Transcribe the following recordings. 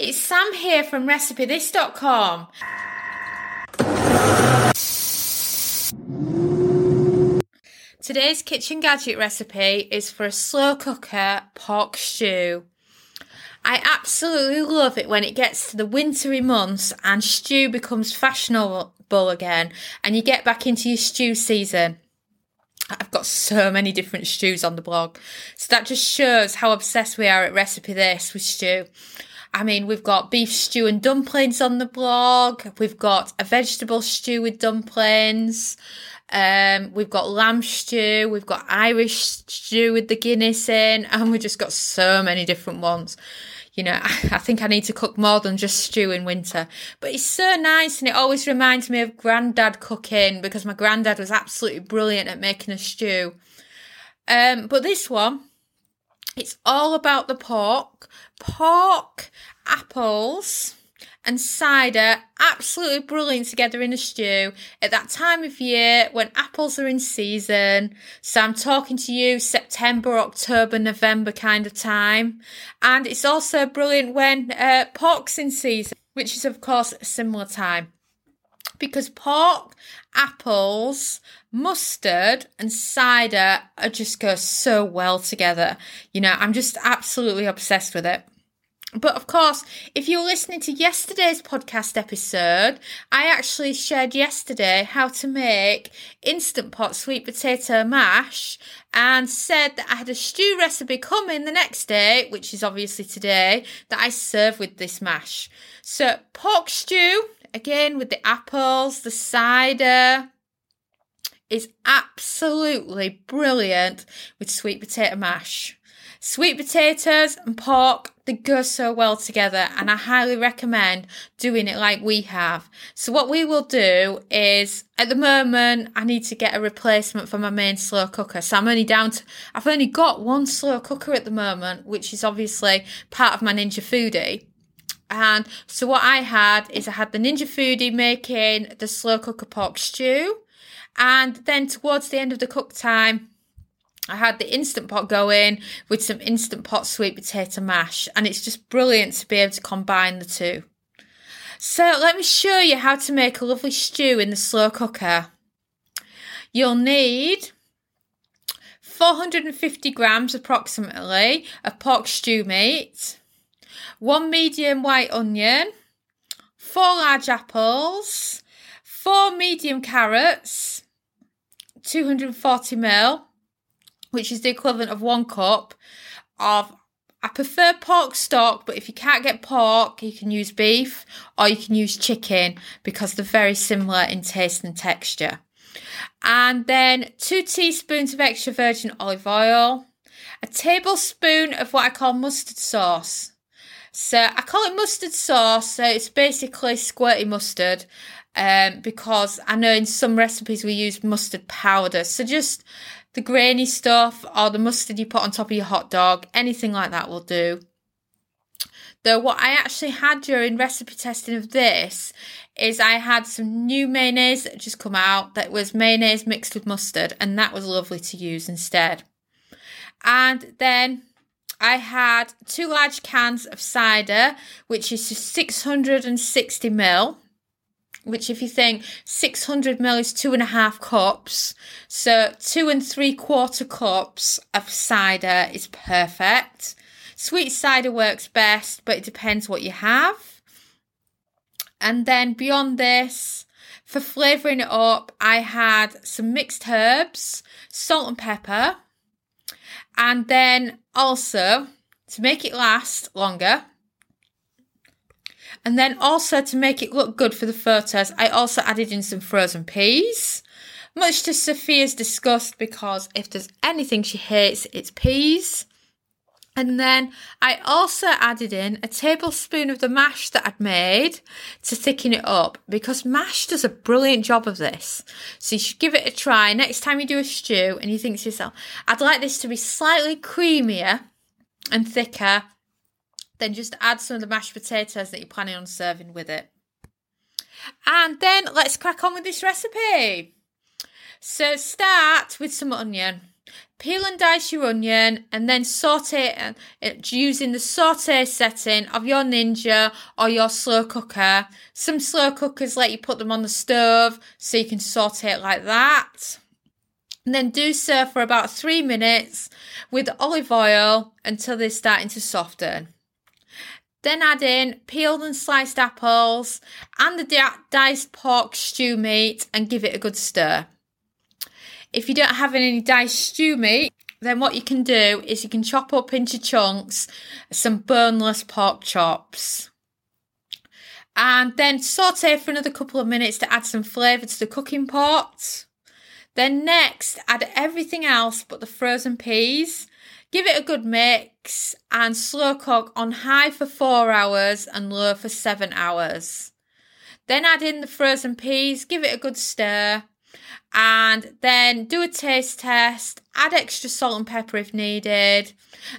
it's Sam here from RecipeThis.com. Today's kitchen gadget recipe is for a slow cooker pork stew. I absolutely love it when it gets to the wintry months and stew becomes fashionable again and you get back into your stew season. I've got so many different stews on the blog. So that just shows how obsessed we are at Recipe This with stew. I mean, we've got beef stew and dumplings on the blog. We've got a vegetable stew with dumplings. Um, we've got lamb stew. We've got Irish stew with the Guinness in, and we've just got so many different ones. You know, I think I need to cook more than just stew in winter. But it's so nice, and it always reminds me of granddad cooking because my granddad was absolutely brilliant at making a stew. Um, but this one, it's all about the pork, pork, apples, and cider absolutely brilliant together in a stew at that time of year when apples are in season. So I'm talking to you September, October, November kind of time. And it's also brilliant when uh, pork's in season, which is of course a similar time. Because pork, apples, mustard and cider just go so well together. You know, I'm just absolutely obsessed with it. But of course, if you're listening to yesterday's podcast episode, I actually shared yesterday how to make instant pot sweet potato mash and said that I had a stew recipe coming the next day, which is obviously today, that I serve with this mash. So, pork stew, again with the apples, the cider, is absolutely brilliant with sweet potato mash. Sweet potatoes and pork, they go so well together, and I highly recommend doing it like we have. So, what we will do is at the moment, I need to get a replacement for my main slow cooker. So, I'm only down to, I've only got one slow cooker at the moment, which is obviously part of my Ninja Foodi. And so, what I had is I had the Ninja Foodi making the slow cooker pork stew. And then towards the end of the cook time, I had the Instant Pot going with some Instant Pot sweet potato mash, and it's just brilliant to be able to combine the two. So, let me show you how to make a lovely stew in the slow cooker. You'll need 450 grams approximately of pork stew meat, one medium white onion, four large apples, four medium carrots, 240 ml, which is the equivalent of one cup of I prefer pork stock, but if you can't get pork, you can use beef or you can use chicken because they're very similar in taste and texture. And then two teaspoons of extra virgin olive oil, a tablespoon of what I call mustard sauce. So I call it mustard sauce. So it's basically squirty mustard um, because I know in some recipes we use mustard powder. So just the grainy stuff or the mustard you put on top of your hot dog, anything like that will do. Though what I actually had during recipe testing of this is I had some new mayonnaise that just come out that was mayonnaise mixed with mustard, and that was lovely to use instead. And then I had two large cans of cider, which is 660 ml which if you think 600 ml is two and a half cups so two and three quarter cups of cider is perfect. Sweet cider works best but it depends what you have. And then beyond this for flavouring it up i had some mixed herbs salt and pepper and then also to make it last longer and then also to make it look good for the photos, I also added in some frozen peas. Much to Sophia's disgust because if there's anything she hates, it's peas. And then I also added in a tablespoon of the mash that I'd made to thicken it up because mash does a brilliant job of this. So you should give it a try next time you do a stew and you think to yourself, I'd like this to be slightly creamier and thicker then just add some of the mashed potatoes that you're planning on serving with it. And then let's crack on with this recipe. So start with some onion. Peel and dice your onion and then saute it using the saute setting of your Ninja or your slow cooker. Some slow cookers let you put them on the stove so you can saute it like that. And then do so for about three minutes with olive oil until they're starting to soften. Then add in peeled and sliced apples and the diced pork stew meat and give it a good stir. If you don't have any diced stew meat, then what you can do is you can chop up into chunks some boneless pork chops. And then saute for another couple of minutes to add some flavour to the cooking pot. Then next, add everything else but the frozen peas. Give it a good mix and slow cook on high for four hours and low for seven hours. Then add in the frozen peas, give it a good stir, and then do a taste test. Add extra salt and pepper if needed.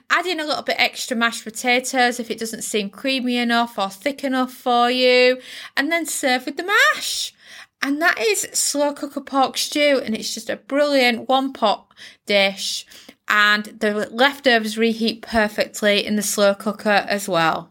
Add in a little bit extra mashed potatoes if it doesn't seem creamy enough or thick enough for you, and then serve with the mash. And that is slow cooker pork stew, and it's just a brilliant one pot dish. And the leftovers reheat perfectly in the slow cooker as well.